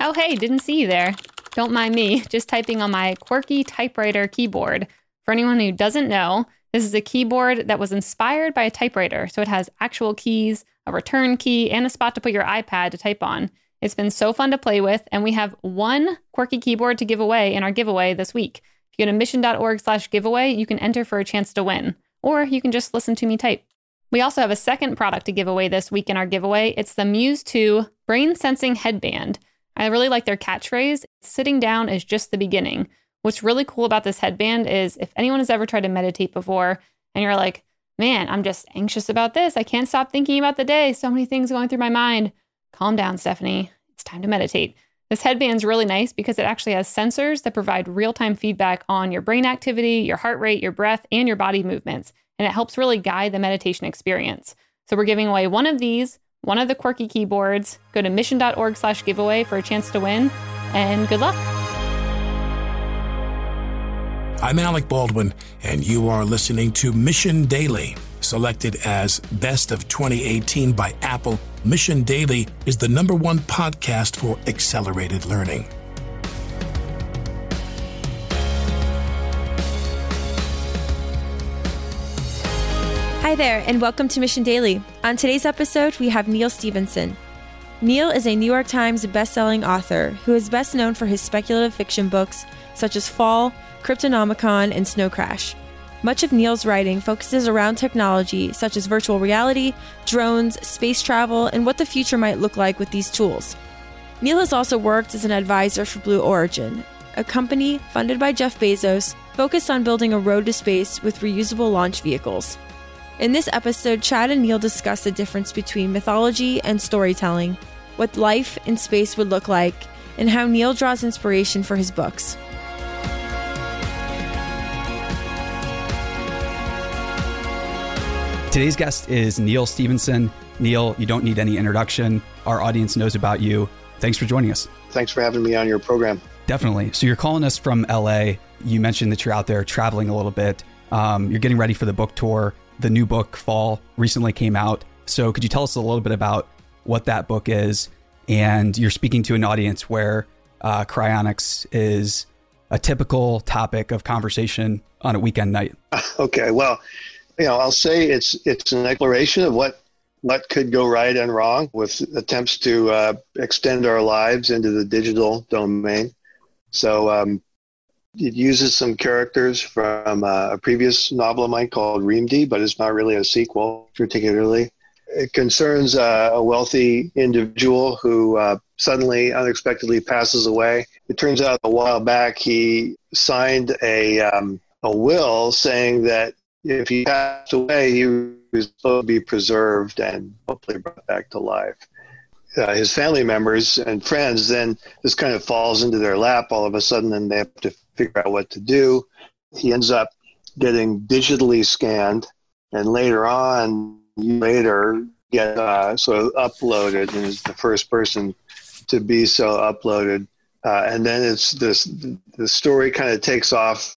Oh, hey, didn't see you there. Don't mind me, just typing on my quirky typewriter keyboard. For anyone who doesn't know, this is a keyboard that was inspired by a typewriter. So it has actual keys, a return key, and a spot to put your iPad to type on. It's been so fun to play with, and we have one quirky keyboard to give away in our giveaway this week. If you go to mission.org slash giveaway, you can enter for a chance to win, or you can just listen to me type. We also have a second product to give away this week in our giveaway. It's the Muse 2 Brain Sensing Headband. I really like their catchphrase sitting down is just the beginning. What's really cool about this headband is if anyone has ever tried to meditate before and you're like, man, I'm just anxious about this. I can't stop thinking about the day. So many things going through my mind. Calm down, Stephanie. It's time to meditate. This headband's really nice because it actually has sensors that provide real time feedback on your brain activity, your heart rate, your breath, and your body movements. And it helps really guide the meditation experience. So we're giving away one of these, one of the quirky keyboards. Go to mission.org slash giveaway for a chance to win. And good luck. I'm Alec Baldwin, and you are listening to Mission Daily. Selected as Best of 2018 by Apple, Mission Daily is the number one podcast for accelerated learning. Hi there, and welcome to Mission Daily. On today's episode, we have Neal Stephenson. Neal is a New York Times bestselling author who is best known for his speculative fiction books such as Fall, Cryptonomicon, and Snow Crash. Much of Neal's writing focuses around technology such as virtual reality, drones, space travel, and what the future might look like with these tools. Neal has also worked as an advisor for Blue Origin, a company funded by Jeff Bezos focused on building a road to space with reusable launch vehicles. In this episode, Chad and Neal discuss the difference between mythology and storytelling, what life in space would look like, and how Neal draws inspiration for his books. Today's guest is Neal Stephenson. Neal, you don't need any introduction. Our audience knows about you. Thanks for joining us. Thanks for having me on your program. Definitely. So, you're calling us from LA. You mentioned that you're out there traveling a little bit. Um, you're getting ready for the book tour. The new book, Fall, recently came out. So, could you tell us a little bit about what that book is? And you're speaking to an audience where uh, cryonics is a typical topic of conversation on a weekend night. Okay. Well, you know, I'll say it's it's an exploration of what what could go right and wrong with attempts to uh, extend our lives into the digital domain. So um, it uses some characters from uh, a previous novel of mine called Reamde, but it's not really a sequel particularly. It concerns uh, a wealthy individual who uh, suddenly, unexpectedly passes away. It turns out a while back he signed a um, a will saying that if he passed away, he was supposed to be preserved and hopefully brought back to life. Uh, his family members and friends then this kind of falls into their lap all of a sudden, and they have to figure out what to do. He ends up getting digitally scanned, and later on, later get uh, uploaded, and is the first person to be so uploaded. Uh, and then it's this the story kind of takes off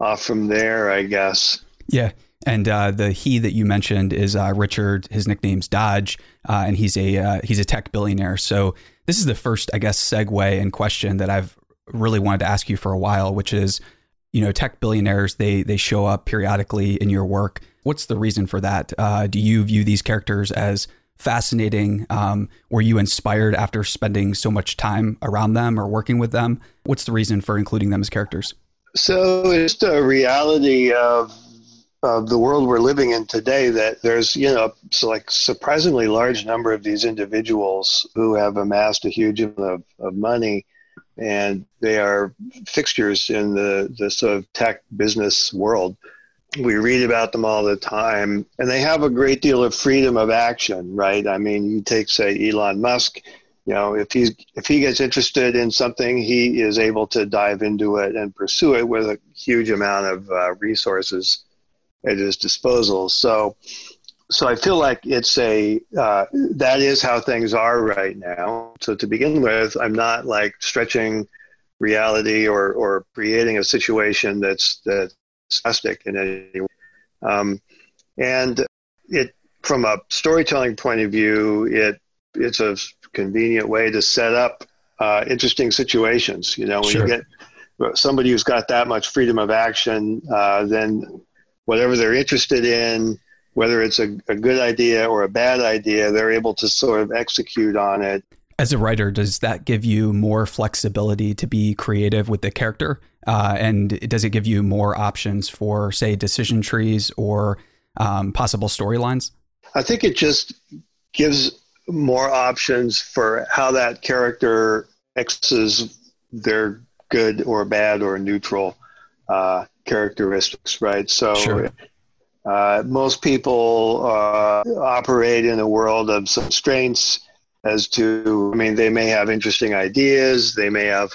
off from there, I guess. Yeah. And uh, the he that you mentioned is uh, Richard. His nickname's Dodge, uh, and he's a uh, he's a tech billionaire. So this is the first, I guess, segue and question that I've really wanted to ask you for a while, which is, you know, tech billionaires they they show up periodically in your work. What's the reason for that? Uh, do you view these characters as fascinating? Um, were you inspired after spending so much time around them or working with them? What's the reason for including them as characters? So it's the reality of of the world we're living in today that there's you know so like surprisingly large number of these individuals who have amassed a huge amount of, of money and they are fixtures in the, the sort of tech business world we read about them all the time and they have a great deal of freedom of action right i mean you take say elon musk you know if he's if he gets interested in something he is able to dive into it and pursue it with a huge amount of uh, resources at his disposal. So, so I feel like it's a uh, that is how things are right now. So to begin with, I'm not like stretching reality or or creating a situation that's that's plastic in any way. Um, and it from a storytelling point of view, it it's a convenient way to set up uh, interesting situations. You know, when Sure. you get somebody who's got that much freedom of action, uh, then whatever they're interested in, whether it's a, a good idea or a bad idea, they're able to sort of execute on it. As a writer, does that give you more flexibility to be creative with the character? Uh, and does it give you more options for, say, decision trees or um, possible storylines? I think it just gives more options for how that character exes their good or bad or neutral uh, characteristics, right? So, Sure. Uh, most people uh, operate in a world of constraints as to, I mean, they may have interesting ideas, they may have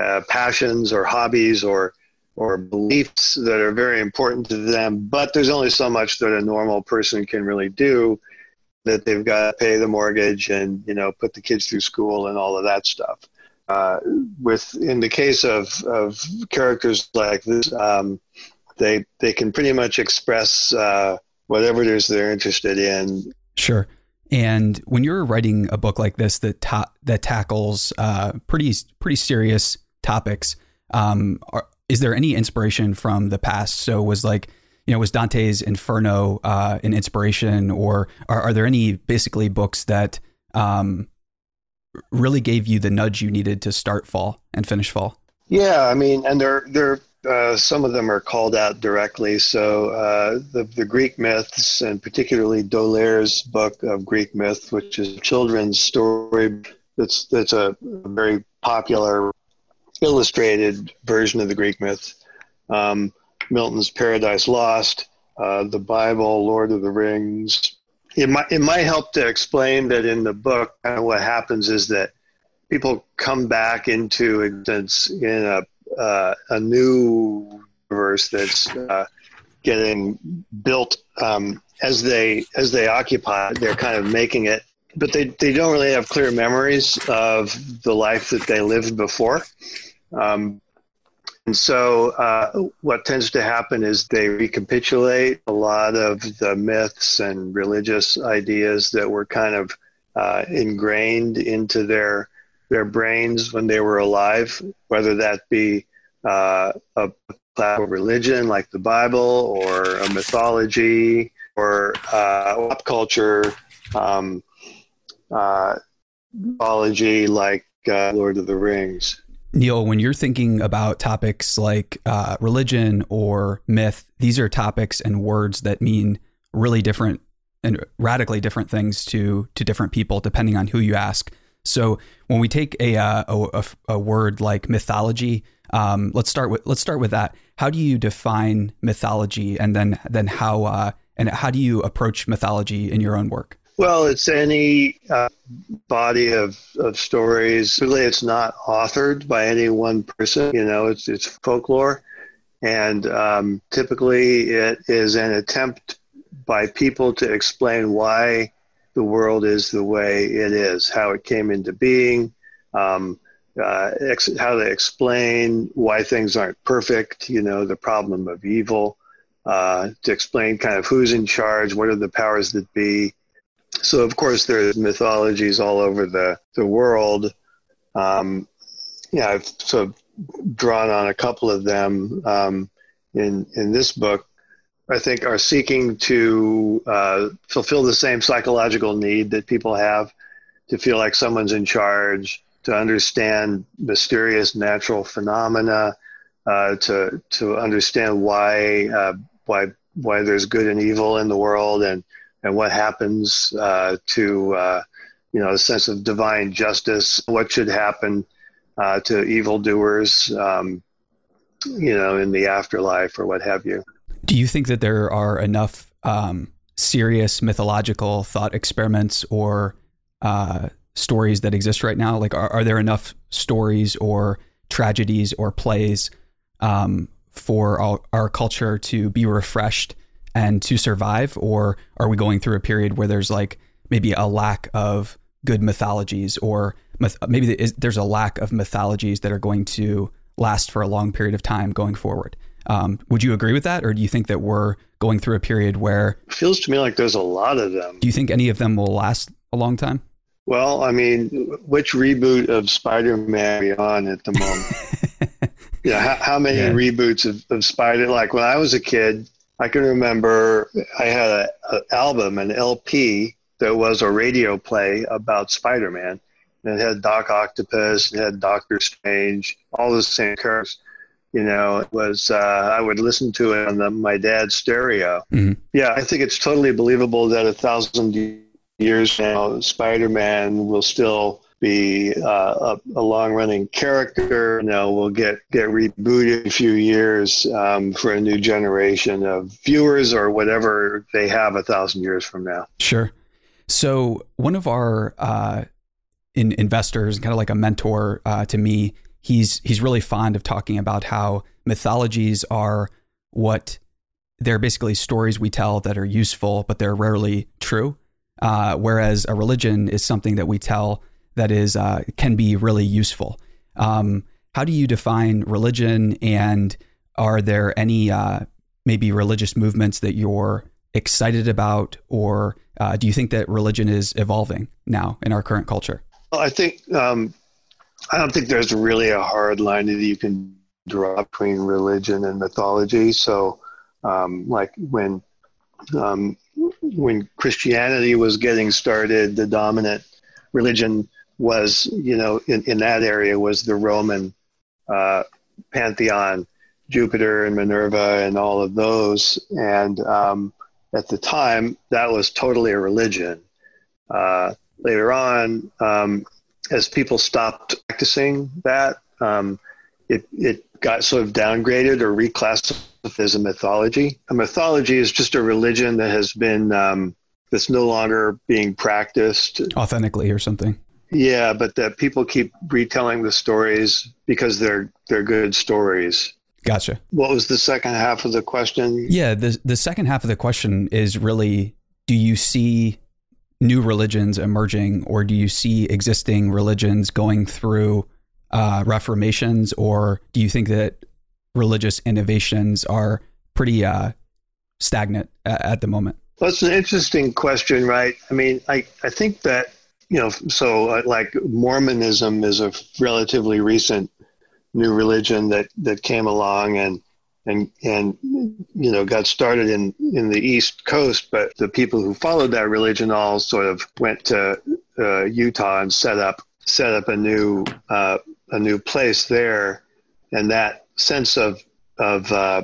uh, passions or hobbies or or beliefs that are very important to them, but there's only so much that a normal person can really do that they've got to pay the mortgage and you know put the kids through school and all of that stuff. Uh, with in the case of, of characters like this, um, they they can pretty much express uh, whatever it is they're interested in. Sure. And when you're writing a book like this that ta- that tackles uh, pretty pretty serious topics, um, are, is there any inspiration from the past? So was like you know was Dante's Inferno uh, an inspiration, or are, are there any basically books that um, really gave you the nudge you needed to start Fall and finish Fall? Yeah, I mean, and they're they're uh, some of them are called out directly. So uh, the the Greek myths, and particularly D'Aulaire's book of Greek myth, which is a children's story. That's that's a very popular illustrated version of the Greek myth. Um, Milton's Paradise Lost, uh, the Bible, Lord of the Rings. It might it might help to explain that in the book, kind of what happens is that people come back into existence in a uh, a new universe that's uh, getting built um, as they as they occupy. They're kind of making it, but they they don't really have clear memories of the life that they lived before. Um, and so, uh, what tends to happen is they recapitulate a lot of the myths and religious ideas that were kind of uh, ingrained into their their brains when they were alive, whether that be uh, a religion like the Bible or a mythology or uh, pop culture um, uh, mythology like uh, Lord of the Rings. Neal, when you're thinking about topics like uh, religion or myth, these are topics and words that mean really different and radically different things to to different people depending on who you ask. So when we take a uh, a, a, word like mythology, um, let's start with let's start with that. How do you define mythology, and then then how uh, and how do you approach mythology in your own work? Well, it's any uh, body of, of stories. Really, it's not authored by any one person. You know, it's it's folklore, and um, typically it is an attempt by people to explain why the world is the way it is, how it came into being, um, uh, ex- how they explain why things aren't perfect. You know, the problem of evil. Uh, to explain kind of who's in charge, what are the powers that be, so of course there's mythologies all over the, the world. Um, yeah, I've sort of drawn on a couple of them um, in in this book. I think are seeking to uh, fulfill the same psychological need that people have to feel like someone's in charge, to understand mysterious natural phenomena, uh, to to understand why uh, why why there's good and evil in the world, and and what happens uh, to uh, you know a sense of divine justice. What should happen uh, to evildoers, um, you know, in the afterlife or what have you. Do you think that there are enough um, serious mythological thought experiments or uh, stories that exist right now? Like, are, are there enough stories or tragedies or plays um, for our, our culture to be refreshed and to survive? Or are we going through a period where there's like maybe a lack of good mythologies or myth- maybe there's a lack of mythologies that are going to last for a long period of time going forward? Um, would you agree with that, or do you think that we're going through a period where? It feels to me like there's a lot of them. Do you think any of them will last a long time? Well, I mean, which reboot of Spider-Man are we on at the moment? yeah, how, how many yeah. reboots of, of Spider? Like when I was a kid, I can remember I had an album, an LP that was a radio play about Spider-Man. And it had Doc Octopus, it had Doctor Strange, all the same characters. You know, it was uh, I would listen to it on the, my dad's stereo. Mm-hmm. Yeah, I think it's totally believable that a thousand years now, Spider-Man will still be uh, a, a, long-running character. You know, will get get rebooted a few years um, for a new generation of viewers or whatever they have a thousand years from now. Sure. So one of our uh, in investors, kind of like a mentor uh, to me, he's he's really fond of talking about how mythologies are what they're basically stories we tell that are useful, but they're rarely true. Uh, whereas a religion is something that we tell that is uh, can be really useful. Um, how do you define religion, and are there any uh, maybe religious movements that you're excited about, or uh, do you think that religion is evolving now in our current culture? Well, I think um, I don't think there's really a hard line that you can draw between religion and mythology. So, um, like when um, when Christianity was getting started, the dominant religion was, you know, in, in that area was the Roman uh, pantheon, Jupiter and Minerva and all of those. And um, at the time, that was totally a religion. Uh, later on, um, as people stopped practicing that, um, it, it got sort of downgraded or reclassified as a mythology. A mythology is just a religion that has been um, that's no longer being practiced authentically or something. Yeah, but that people keep retelling the stories because they're they're good stories. Gotcha. What was the second half of the question? Yeah, the the second half of the question is really do you see new religions emerging or do you see existing religions going through uh, reformations or do you think that religious innovations are pretty uh, stagnant at, at the moment? Well, it's an interesting question, right? I mean, I, I think that, you know, so uh, like Mormonism is a relatively recent new religion that, that came along and, and, and, you know, got started in, in the East Coast, but the people who followed that religion all sort of went to uh, Utah and set up, set up a new, uh, a new place there. And that sense of of uh,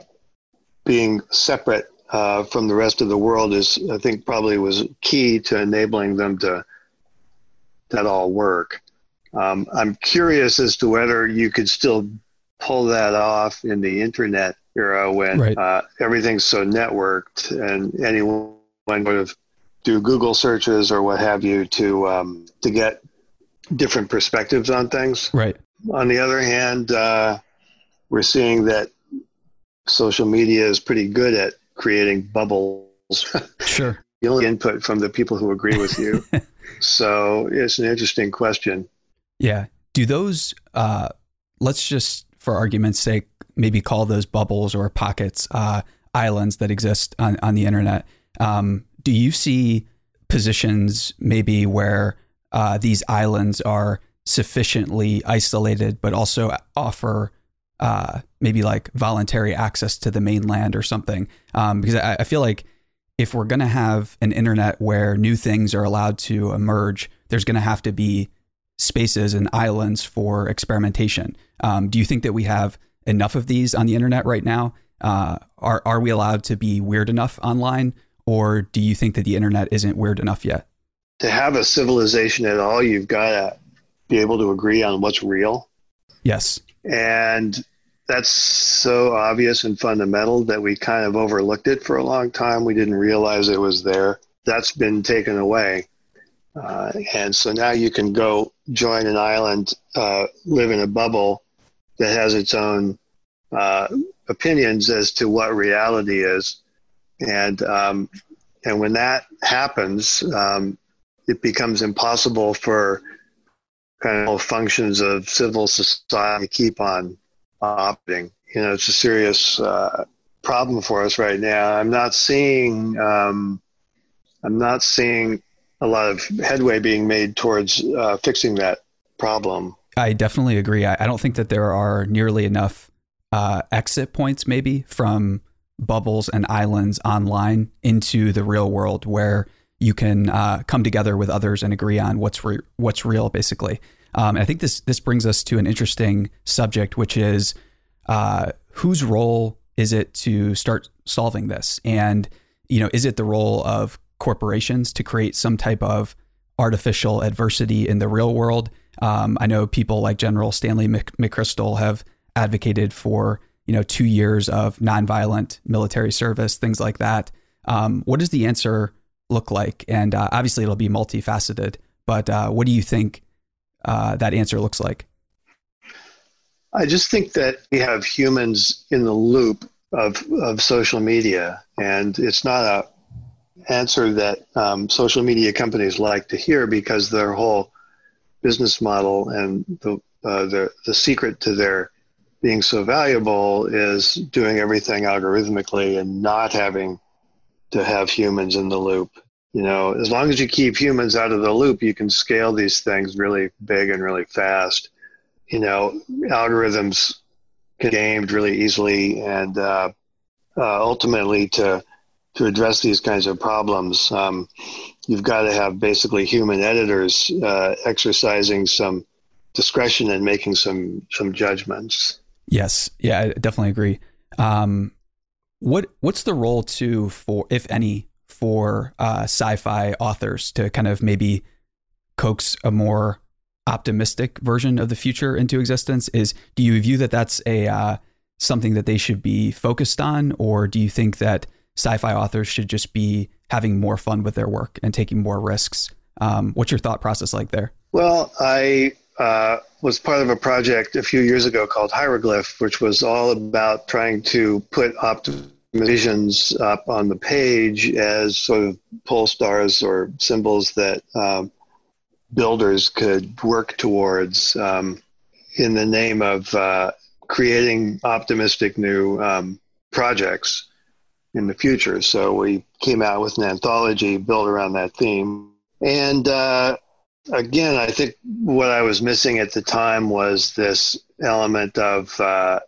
being separate uh, from the rest of the world is, I think, probably was key to enabling them to that all work. Um, I'm curious as to whether you could still pull that off in the internet era when right. uh, everything's so networked and anyone would have do Google searches or what have you to um, to get different perspectives on things. Right. On the other hand, uh, we're seeing that social media is pretty good at creating bubbles. Sure. the only input from the people who agree with you. so it's an interesting question. Yeah. Do those, uh, let's just, for argument's sake, maybe call those bubbles or pockets, uh, islands that exist on, on the internet. Um, do you see positions maybe where uh, these islands are sufficiently isolated, but also offer uh, maybe like voluntary access to the mainland or something. Um, because I, I, feel like if we're going to have an internet where new things are allowed to emerge, there's going to have to be spaces and islands for experimentation. Um, do you think that we have enough of these on the internet right now? Uh, are are we allowed to be weird enough online, or do you think that the internet isn't weird enough yet? To have a civilization at all, you've got to be able to agree on what's real. Yes. And that's so obvious and fundamental that we kind of overlooked it for a long time. We didn't realize it was there. That's been taken away. Uh, and so now you can go join an island, uh, live in a bubble that has its own uh, opinions as to what reality is. And, um, and when that happens, um, it becomes impossible for kind of functions of civil society keep on operating. You know, it's a serious uh, problem for us right now. I'm not seeing um, I'm not seeing a lot of headway being made towards uh, fixing that problem. I definitely agree. I, I, don't think that there are nearly enough uh, exit points, maybe from bubbles and islands online into the real world where you can uh, come together with others and agree on what's re- what's real, basically. Um, I think this this brings us to an interesting subject, which is uh, whose role is it to start solving this? And you know, is it the role of corporations to create some type of artificial adversity in the real world? Um, I know people like General Stanley McChrystal have advocated for you know two years of nonviolent military service, things like that. Um, what does the answer look like? And uh, obviously, it'll be multifaceted. But uh, what do you think uh, that answer looks like? I just think that we have humans in the loop of of social media, and it's not a answer that um, social media companies like to hear because their whole business model and the uh, the the secret to their being so valuable is doing everything algorithmically and not having to have humans in the loop. You know, as long as you keep humans out of the loop, you can scale these things really big and really fast. You know, algorithms can be gamed really easily, and uh, uh, ultimately, to to address these kinds of problems, um, you've got to have basically human editors uh, exercising some discretion and making some some judgments. Yes, yeah, I definitely agree. Um, what what's the role to for if any for uh, sci-fi authors to kind of maybe coax a more optimistic version of the future into existence? Is do you view that that's a uh, something that they should be focused on, or do you think that sci-fi authors should just be having more fun with their work and taking more risks? Um, what's your thought process like there? Well, I uh, was part of a project a few years ago called Hieroglyph, which was all about trying to put optimizations up on the page as sort of pole stars or symbols that um, builders could work towards um, in the name of uh, creating optimistic new um, projects in the future. So we came out with an anthology built around that theme. And uh, again, I think what I was missing at the time was this element of uh,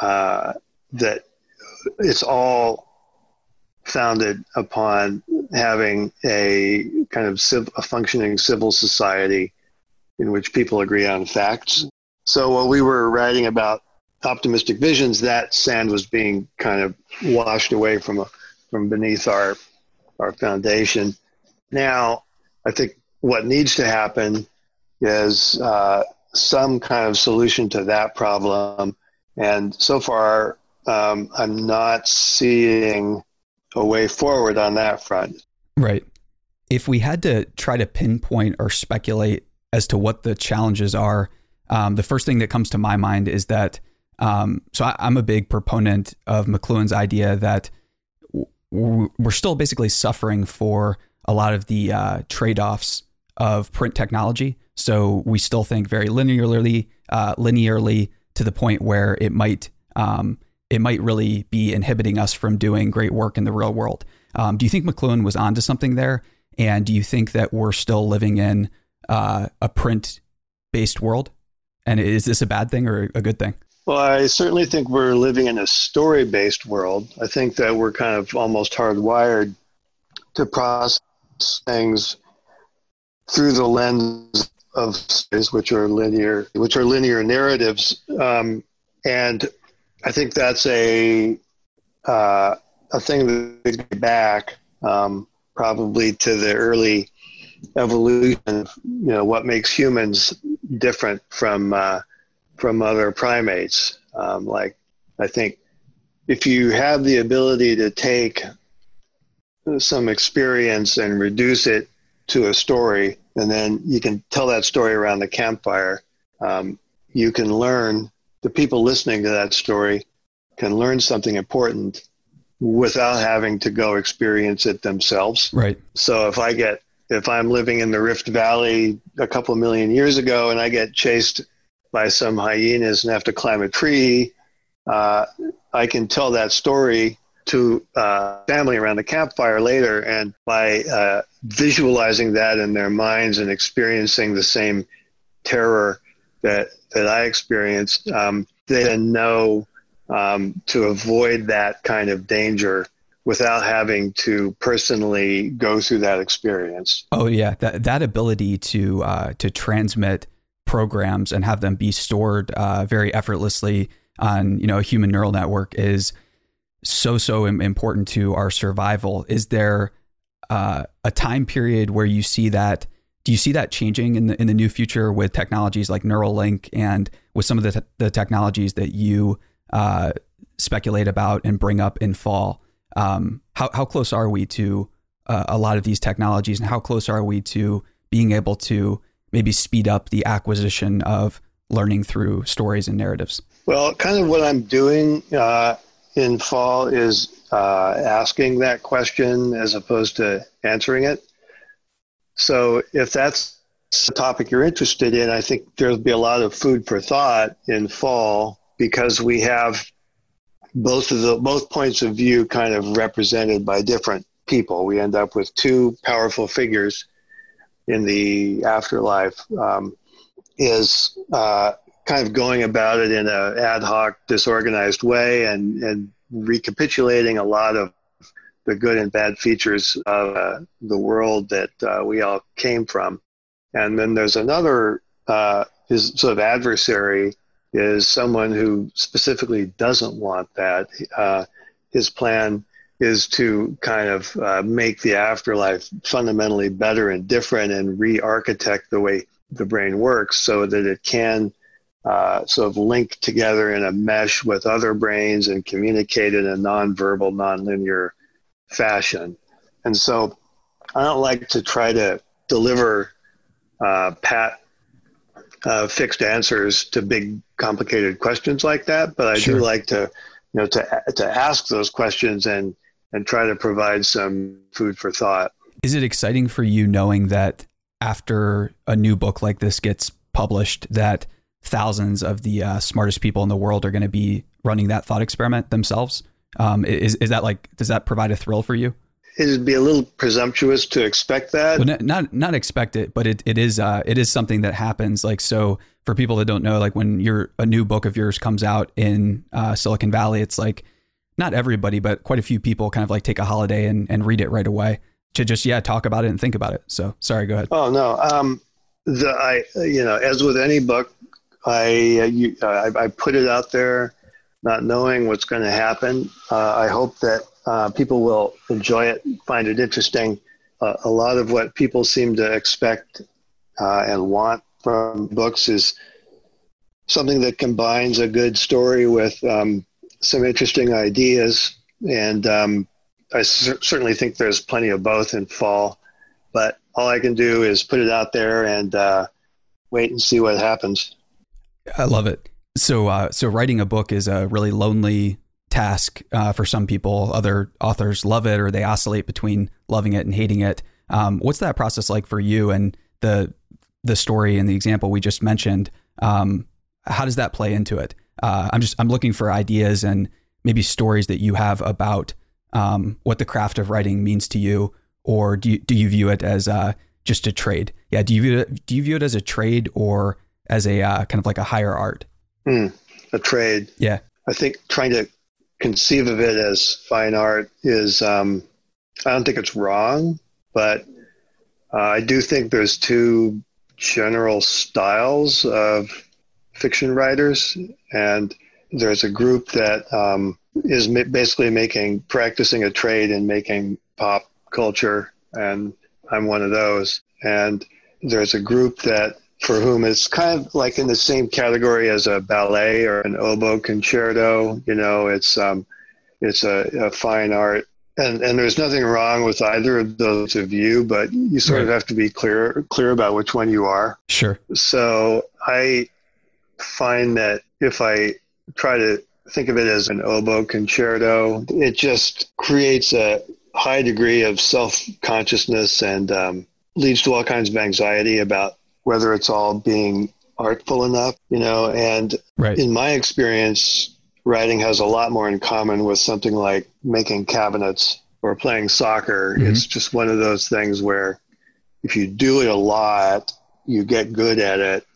uh, that it's all founded upon having a kind of civ- a functioning civil society in which people agree on facts. So while we were writing about optimistic visions, that sand was being kind of washed away from a, from beneath our our foundation. Now, I think what needs to happen is uh, some kind of solution to that problem. And so far, um, I'm not seeing a way forward on that front. Right. If we had to try to pinpoint or speculate as to what the challenges are, um, the first thing that comes to my mind is that. Um, so I, I'm a big proponent of McLuhan's idea that w- we're still basically suffering for a lot of the uh, trade offs of print technology. So we still think very linearly, uh, linearly to the point where it might um, it might really be inhibiting us from doing great work in the real world. Um, do you think McLuhan was onto something there? And do you think that we're still living in uh, a print based world? And is this a bad thing or a good thing? Well, I certainly think we're living in a story based world. I think that we're kind of almost hardwired to process things through the lens of stories, which are linear, which are linear narratives, um, and I think that's a uh, a thing that goes back um, probably to the early evolution. Of, you know, what makes humans different from uh, from other primates. Um, like, I think if you have the ability to take some experience and reduce it to a story, and then you can tell that story around the campfire. Um, you can learn, the people listening to that story can learn something important without having to go experience it themselves. Right. So if I get, if I'm living in the Rift Valley a couple million years ago and I get chased by some hyenas and have to climb a tree, uh, I can tell that story to uh, family around the campfire later, and by uh, visualizing that in their minds and experiencing the same terror that that I experienced, um, they then know um, to avoid that kind of danger without having to personally go through that experience. Oh yeah, that that ability to uh, to transmit programs and have them be stored uh, very effortlessly on you know a human neural network is so so important to our survival. Is there uh, a time period where you see that? Do you see that changing in the in the new future with technologies like Neuralink and with some of the, te- the technologies that you uh, speculate about and bring up in fall? Um, how, how close are we to uh, a lot of these technologies and how close are we to being able to maybe speed up the acquisition of learning through stories and narratives? Well, kind of what I'm doing uh, in fall is uh, asking that question as opposed to answering it. So if that's a topic you're interested in, I think there'll be a lot of food for thought in fall because we have both of the both points of view kind of represented by different people. We end up with two powerful figures in the afterlife. Um, is uh, kind of going about it in an ad hoc, disorganized way, and and recapitulating a lot of the good and bad features of uh, the world that uh, we all came from. And then there's another uh, his sort of adversary is someone who specifically doesn't want that. Uh, his plan is to kind of uh, make the afterlife fundamentally better and different and re-architect the way the brain works so that it can uh, sort of link together in a mesh with other brains and communicate in a non-verbal, non-linear fashion. And so I don't like to try to deliver uh, pat uh, fixed answers to big complicated questions like that, but I sure. do like to, you know, to to ask those questions and and try to provide some food for thought. Is it exciting for you knowing that after a new book like this gets published, that thousands of the uh, smartest people in the world are going to be running that thought experiment themselves? Um, is is that like does that provide a thrill for you? it'd be a little presumptuous to expect that. Well, not not expect it, but it, it is uh, it is something that happens. Like so, for people that don't know, like when your a new book of yours comes out in uh, Silicon Valley, it's like not everybody, but quite a few people kind of like take a holiday and, and read it right away to just yeah talk about it and think about it. So sorry, go ahead. Oh no, um, the I you know as with any book, I uh, you, I, I put it out there, not knowing what's going to happen. Uh, I hope that uh, people will enjoy it, find it interesting. Uh, a lot of what people seem to expect uh, and want from books is something that combines a good story with um, some interesting ideas. And um, I cer- certainly think there's plenty of both in fall. But all I can do is put it out there and uh, wait and see what happens. I love it. So, uh, so writing a book is a really lonely task uh, for some people. Other authors love it or they oscillate between loving it and hating it. Um, what's that process like for you and the the story and the example we just mentioned? Um, how does that play into it? Uh, I'm just I'm looking for ideas and maybe stories that you have about um, what the craft of writing means to you, or do you, do you view it as uh, just a trade? Yeah, do you view it, do you view it as a trade or as a uh, kind of like a higher art? Mm, a trade. Yeah, I think trying to conceive of it as fine art is um, I don't think it's wrong, but uh, I do think there's two general styles of fiction writers, and there's a group that um, is ma- basically making practicing a trade in making pop culture, and I'm one of those. And there's a group that for whom it's kind of like in the same category as a ballet or an oboe concerto. You know, it's um, it's a, a fine art, and and there's nothing wrong with either of those of you, but you sort right. of have to be clear clear about which one you are. Sure. So I find that if I try to think of it as an oboe concerto, it just creates a high degree of self consciousness and um, leads to all kinds of anxiety about whether it's all being artful enough, you know. And right. in my experience, writing has a lot more in common with something like making cabinets or playing soccer. Mm-hmm. It's just one of those things where if you do it a lot, you get good at it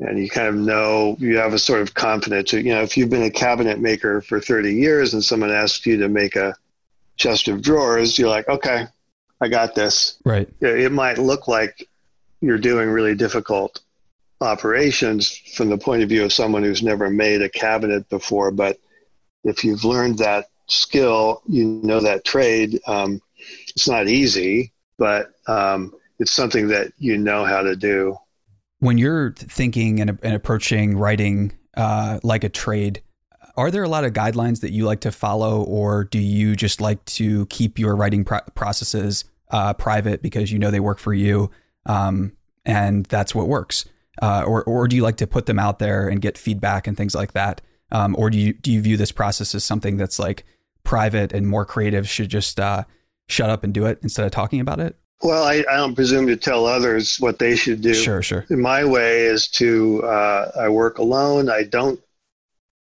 and you kind of know you have a sort of confidence. You know, if you've been a cabinet maker for 30 years and someone asks you to make a chest of drawers, you're like, okay, I got this. Right. It might look like you're doing really difficult operations from the point of view of someone who's never made a cabinet before, but if you've learned that skill, you know that trade. Um, it's not easy, but um, it's something that you know how to do. When you're thinking and, and approaching writing uh, like a trade, are there a lot of guidelines that you like to follow, or do you just like to keep your writing pro- processes uh, private because you know they work for you, um, and that's what works? Uh, or, or do you like to put them out there and get feedback and things like that? Um, or do you do you view this process as something that's like private and more creative should just uh, shut up and do it instead of talking about it? Well, I, I, don't presume to tell others what they should do. Sure, sure. My way is to uh, I work alone. I don't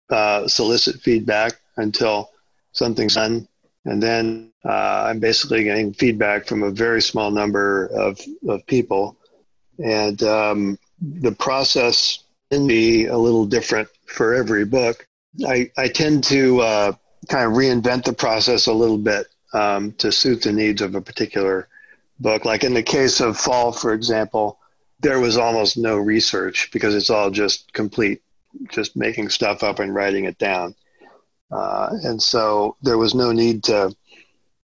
uh, solicit feedback until something's done, and then uh, I'm basically getting feedback from a very small number of of people, and um, the process can be a little different for every book. I I tend to uh, kind of reinvent the process a little bit um, to suit the needs of a particular book. Like in the case of Fall, for example, there was almost no research because it's all just complete, just making stuff up and writing it down. Uh, and so there was no need to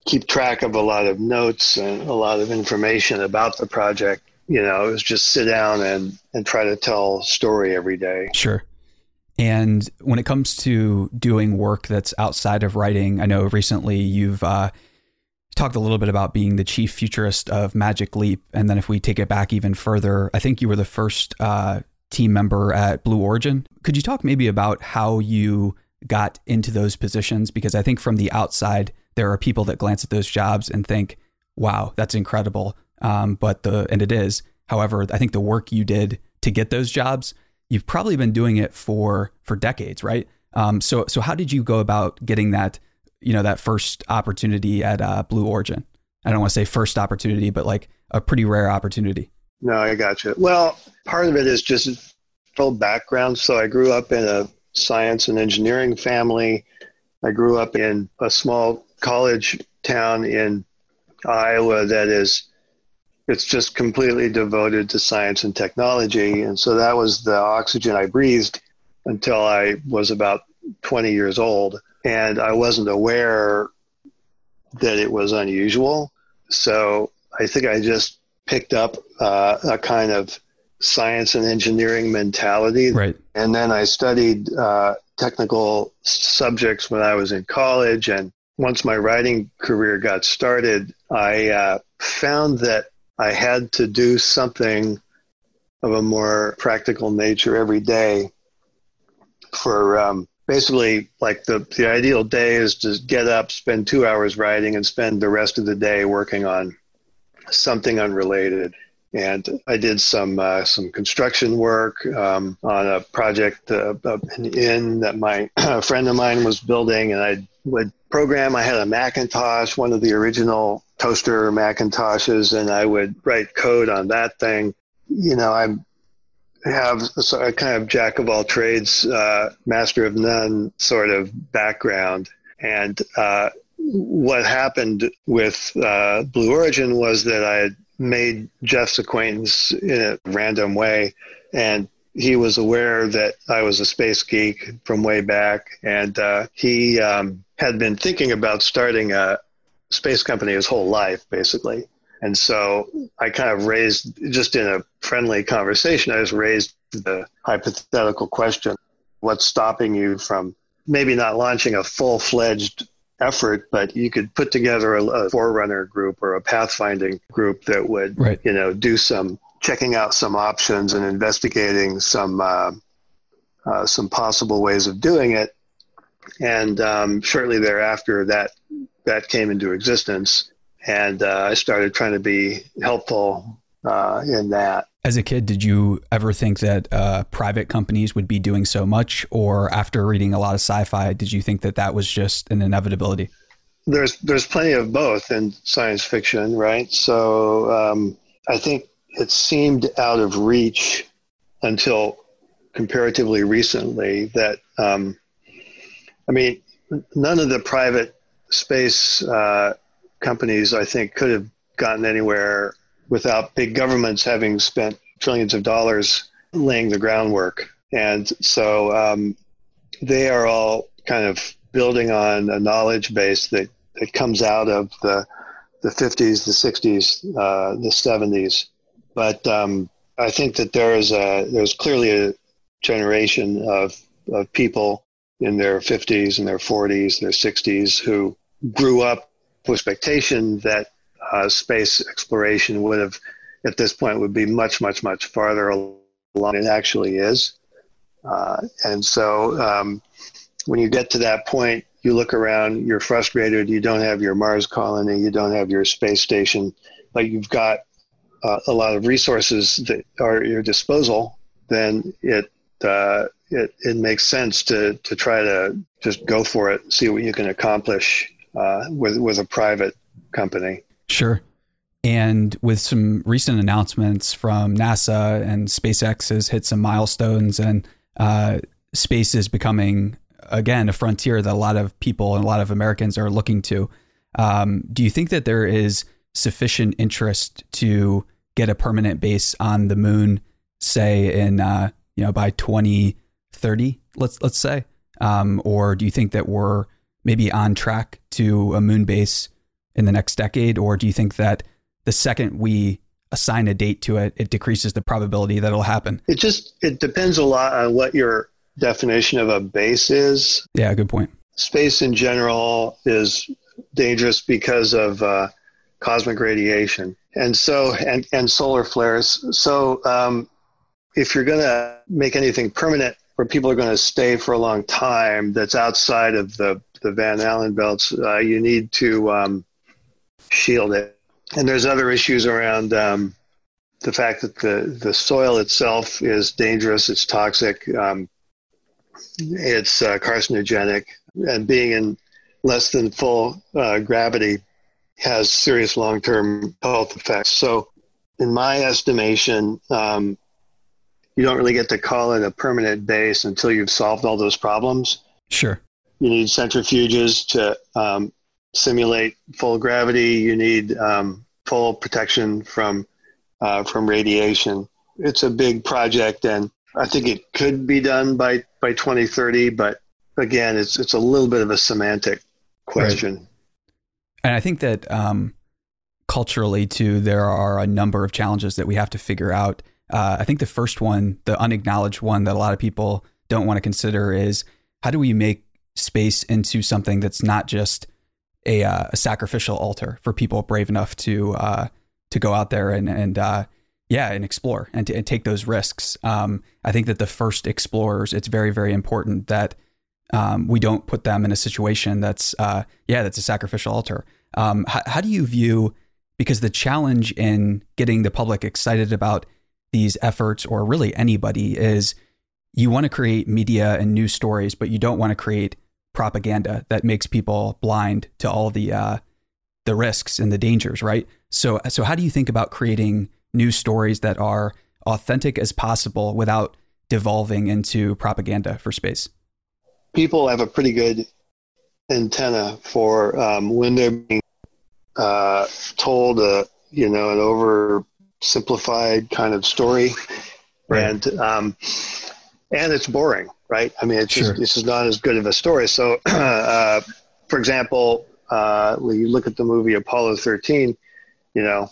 keep track of a lot of notes and a lot of information about the project. You know, it was just sit down and, and try to tell story every day. Sure. And when it comes to doing work that's outside of writing, I know recently you've uh, talked a little bit about being the chief futurist of Magic Leap. And then if we take it back even further, I think you were the first uh, team member at Blue Origin. Could you talk maybe about how you got into those positions? Because I think from the outside, there are people that glance at those jobs and think, wow, that's incredible. Um, but the, and it is. However, I think the work you did to get those jobs you've probably been doing it for for decades, right? Um, so so how did you go about getting that you know that first opportunity at uh, Blue Origin? I don't want to say first opportunity, but like a pretty rare opportunity. No, I got you. Well, part of it is just full background. So I grew up in a science and engineering family. I grew up in a small college town in Iowa that is it's just completely devoted to science and technology. And so that was the oxygen I breathed until I was about 20 years old. And I wasn't aware that it was unusual. So I think I just picked up uh, a kind of science and engineering mentality. Right. And then I studied uh, technical subjects when I was in college. And once my writing career got started, I uh, found that I had to do something of a more practical nature every day for um, basically like the, the ideal day is to get up, spend two hours writing, and spend the rest of the day working on something unrelated. And I did some uh, some construction work um, on a project, uh, an inn that my friend of mine was building, and I would program. I had a Macintosh, one of the original toaster Macintoshes, and I would write code on that thing. You know, I have a kind of jack of all trades, uh, master of none sort of background. And uh, what happened with uh, Blue Origin was that I made Jeff's acquaintance in a random way, and he was aware that I was a space geek from way back, and uh, he um, had been thinking about starting a, space company his whole life, basically. And so I kind of raised, just in a friendly conversation, I just raised the hypothetical question what's stopping you from maybe not launching a full fledged effort, but you could put together a, a, forerunner group or a pathfinding group that would, right. you know, do some checking out some options and investigating some uh, uh, some possible ways of doing it. And um, shortly thereafter, that that came into existence. And uh, I started trying to be helpful uh, in that. As a kid, did you ever think that uh, private companies would be doing so much? Or after reading a lot of sci fi, did you think that that was just an inevitability? there's there's plenty of both in science fiction, right? So um, I think it seemed out of reach until comparatively recently that um, I mean none of the private space uh, companies I think could have gotten anywhere without big governments having spent trillions of dollars laying the groundwork. And so um, they are all kind of building on a knowledge base that, that comes out of the, the 50s, the 60s, uh, the 70s. But um, I think that there is a, there's clearly a generation of, of people in their 50s and their 40s, their 60s who grew up expectation that uh, space exploration would have, at this point, would be much, much, much farther along than it actually is. Uh, and so um, when you get to that point, you look around, you're frustrated, you don't have your Mars colony, you don't have your space station, but you've got uh, a lot of resources that are at your disposal, then it, uh, it, it makes sense to, to try to just go for it, see what you can accomplish uh, with, with a private company. Sure. And with some recent announcements from NASA and SpaceX has hit some milestones, and uh, space is becoming again a frontier that a lot of people and a lot of Americans are looking to. Um, do you think that there is sufficient interest to get a permanent base on the moon, say in uh, you know by 2030, let's let's say, um, or do you think that we're maybe on track to a moon base in the next decade, or do you think that the second we assign a date to it, it decreases the probability that it'll happen. It just it depends a lot on what your definition of a base is. Yeah, good point. Space in general is dangerous because of uh, cosmic radiation, and so and and solar flares. So um, if you're going to make anything permanent where people are going to stay for a long time, that's outside of the the Van Allen belts, uh, you need to um, shield it and there's other issues around um, the fact that the, the soil itself is dangerous, it's toxic, um, it's uh, carcinogenic, and being in less than full uh, gravity has serious long term health effects. So, in my estimation, um, you don't really get to call it a permanent base until you've solved all those problems. Sure. You need centrifuges to um, simulate full gravity. You need um, full protection from uh, from radiation. It's a big project, and I think it could be done by by 2030. But again, it's it's a little bit of a semantic question. Right. And I think that um, culturally too, there are a number of challenges that we have to figure out. Uh, I think the first one, the unacknowledged one that a lot of people don't want to consider, is how do we make space into something that's not just a, uh, a sacrificial altar for people brave enough to uh, to go out there and and uh, yeah and explore and, to, and take those risks. Um, I think that the first explorers, it's very very important that um, we don't put them in a situation that's uh, yeah that's a sacrificial altar. Um, how, how do you view because the challenge in getting the public excited about these efforts or really anybody is you want to create media and news stories, but you don't want to create propaganda that makes people blind to all the uh, the risks and the dangers, right? So, so how do you think about creating news stories that are authentic as possible without devolving into propaganda for space? People have a pretty good antenna for um, when they're being uh, told a you know an oversimplified kind of story, right. and um, and it's boring right? I mean, it's sure. just, this is not as good of a story. So, uh, for example, uh, when you look at the movie Apollo 13, you know,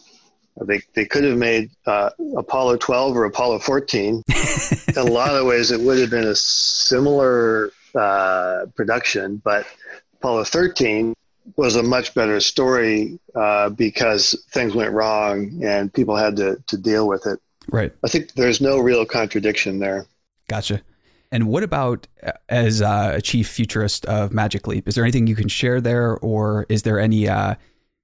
they, they could have made uh, Apollo 12 or Apollo 14. In a lot of ways, it would have been a similar uh, production, but Apollo 13 was a much better story uh, because things went wrong and people had to, to deal with it. Right. I think there's no real contradiction there. Gotcha. And what about uh, as uh, a chief futurist of Magic Leap? Is there anything you can share there, or is there any uh,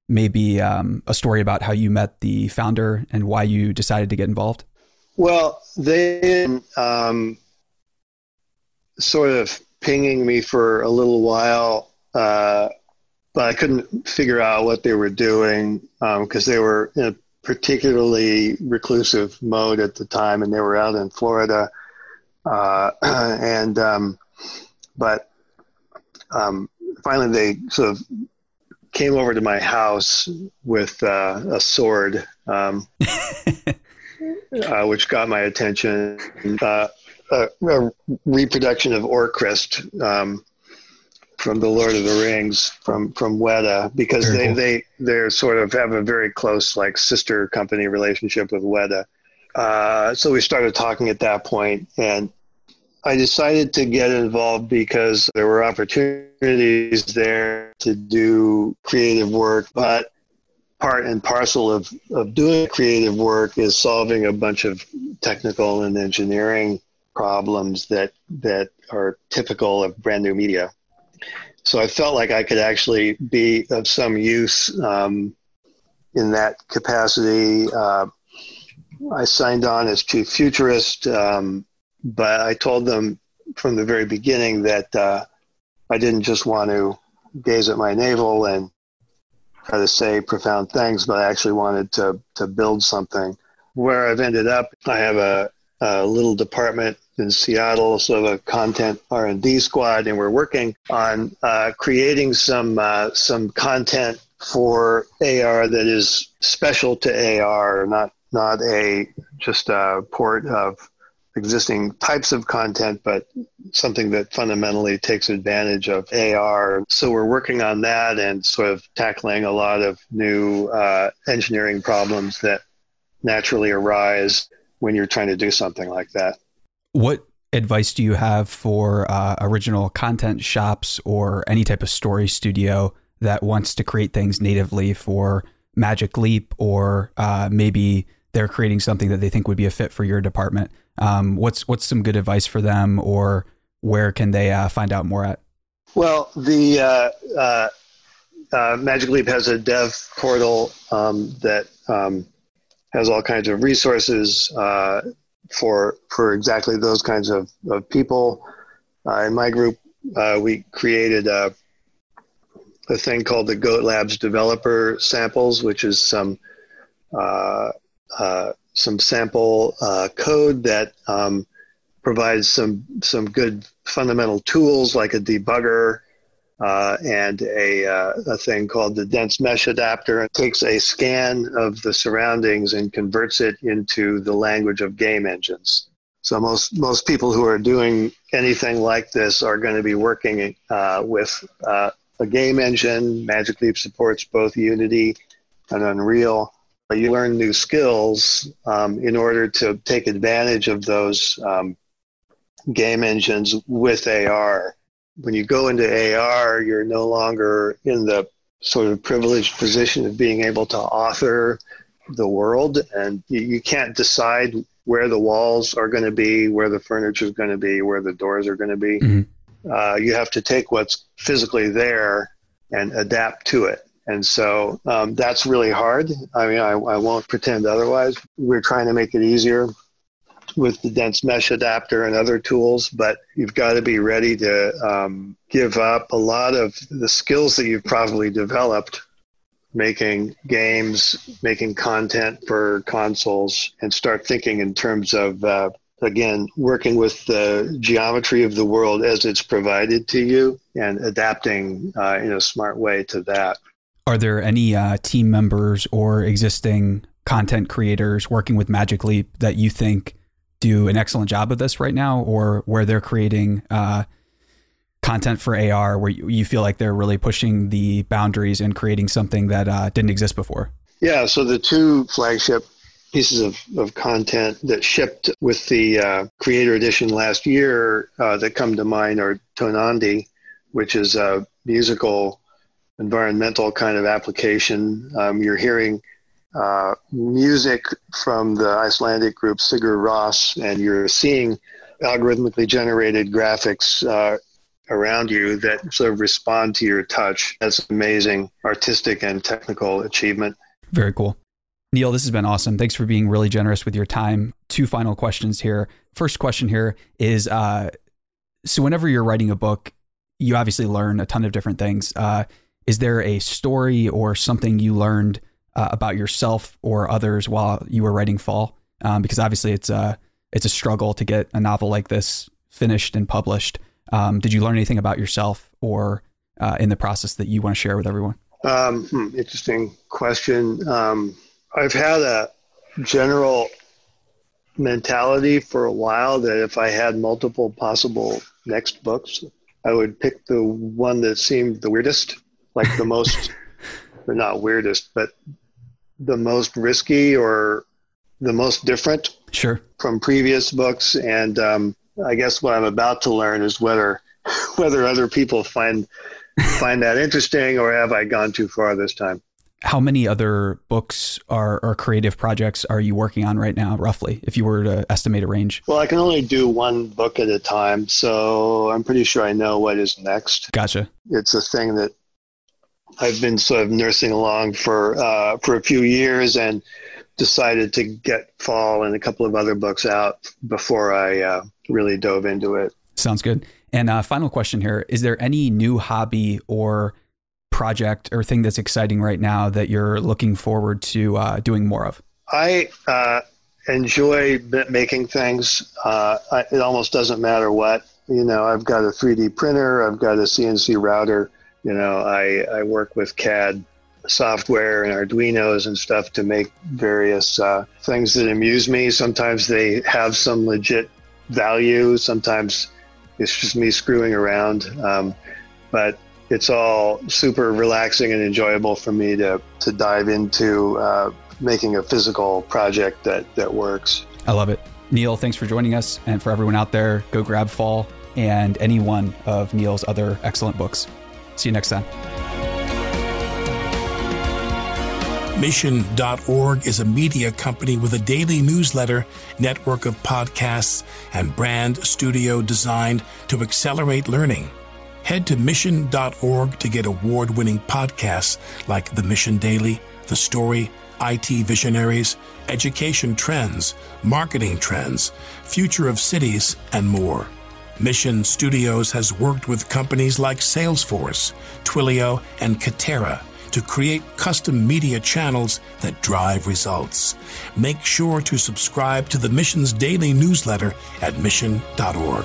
maybe um, a story about how you met the founder and why you decided to get involved? Well, they um, sort of pinging me for a little while, uh, but I couldn't figure out what they were doing because um, they were in a particularly reclusive mode at the time, and they were out in Florida. Uh, and um, but um, finally, they sort of came over to my house with uh, a sword, um, uh, which got my attention. Uh, a, a, reproduction of Orcrist um, from the Lord of the Rings from from Weta because very they cool. they they sort of have a very close like sister company relationship with Weta. Uh, so we started talking at that point, and I decided to get involved because there were opportunities there to do creative work, but part and parcel of, of doing creative work is solving a bunch of technical and engineering problems that that are typical of brand new media. So I felt like I could actually be of some use um, in that capacity. Uh, I signed on as chief futurist. Um, but I told them from the very beginning that uh, I didn't just want to gaze at my navel and try to say profound things, but I actually wanted to to build something. Where I've ended up, I have a, a little department in Seattle, sort of a content R and D squad, and we're working on uh, creating some uh, some content for AR that is special to AR, not not a just a port of existing types of content, but something that fundamentally takes advantage of AR. So we're working on that and sort of tackling a lot of new uh, engineering problems that naturally arise when you're trying to do something like that. What advice do you have for uh, original content shops or any type of story studio that wants to create things natively for Magic Leap or uh, maybe they're creating something that they think would be a fit for your department? Um, what's what's some good advice for them, or where can they uh, find out more at? Well, the uh, uh, uh, Magic Leap has a dev portal um, that um, has all kinds of resources for for exactly those kinds of, of people. In my group, we created a, a thing called the Goat Labs Developer Samples, which is some some sample uh, code that um, provides some some good fundamental tools like a debugger uh, and a, uh, a thing called the dense mesh adapter. It takes a scan of the surroundings and converts it into the language of game engines. So most most people who are doing anything like this are going to be working uh, with uh, a game engine. Magic Leap supports both Unity and Unreal you learn new skills um, in order to take advantage of those um, game engines with AR. When you go into AR, you're no longer in the sort of privileged position of being able to author the world, and you, you can't decide where the walls are going to be, where the furniture is going to be, where the doors are going to be. Mm-hmm. Uh, you have to take what's physically there and adapt to it. And so um, that's really hard. I mean, I, I won't pretend otherwise. We're trying to make it easier with the dense mesh adapter and other tools, but you've got to be ready to um, give up a lot of the skills that you've probably developed making games, making content for consoles, and start thinking in terms of, uh, again, working with the geometry of the world as it's provided to you and adapting uh, in a smart way to that. Are there any uh, team members or existing content creators working with Magic Leap that you think do an excellent job of this right now, or where they're creating uh, content for AR where you feel like they're really pushing the boundaries and creating something that uh, didn't exist before? Yeah, so the two flagship pieces of, of content that shipped with the uh, Creator Edition last year uh, that come to mind are Tonandi, which is a musical environmental kind of application. Um, you're hearing uh, music from the Icelandic group Sigur Rós, and you're seeing algorithmically generated graphics uh, around you that sort of respond to your touch. That's amazing artistic and technical achievement. Very cool. Neal, this has been awesome. Thanks for being really generous with your time. Two final questions here. First question here is uh, so, whenever you're writing a book, you obviously learn a ton of different things. Uh, is there a story or something you learned uh, about yourself or others while you were writing Fall? Um, because obviously it's a it's a struggle to get a novel like this finished and published. Um, did you learn anything about yourself or uh, in the process that you want to share with everyone? Um, hmm, interesting question. Um, I've had a general mentality for a while that if I had multiple possible next books, I would pick the one that seemed the weirdest, like the most, or not weirdest, but the most risky or the most different. Sure. From previous books, and um, I guess what I'm about to learn is whether whether other people find find that interesting or have I gone too far this time how many other books or, or creative projects are you working on right now, roughly, if you were to estimate a range? Well, I can only do one book at a time, so I'm pretty sure I know what is next. Gotcha. It's a thing that I've been sort of nursing along for uh, for a few years, and decided to get Fall and a couple of other books out before I uh, really dove into it. Sounds good. And uh, final question here: Is there any new hobby or project or thing that's exciting right now that you're looking forward to uh, doing more of? I uh, enjoy making things. Uh, I, it almost doesn't matter what. You know, I've got a 3D printer, I've got a CNC router. You know, I, I work with CAD software and Arduinos and stuff to make various uh, things that amuse me. Sometimes they have some legit value. Sometimes it's just me screwing around. Um, but it's all super relaxing and enjoyable for me to to dive into uh, making a physical project that that works. I love it. Neal, thanks for joining us, and for everyone out there, go grab Fall and any one of Neal's other excellent books. See you next time. Mission.org is a media company with a daily newsletter, network of podcasts, and brand studio designed to accelerate learning. Head to mission.org to get award winning podcasts like The Mission Daily, The Story, IT Visionaries, Education Trends, Marketing Trends, Future of Cities, and more. Mission Studios has worked with companies like Salesforce, Twilio, and Katera to create custom media channels that drive results. Make sure to subscribe to the Mission's daily newsletter at mission.org.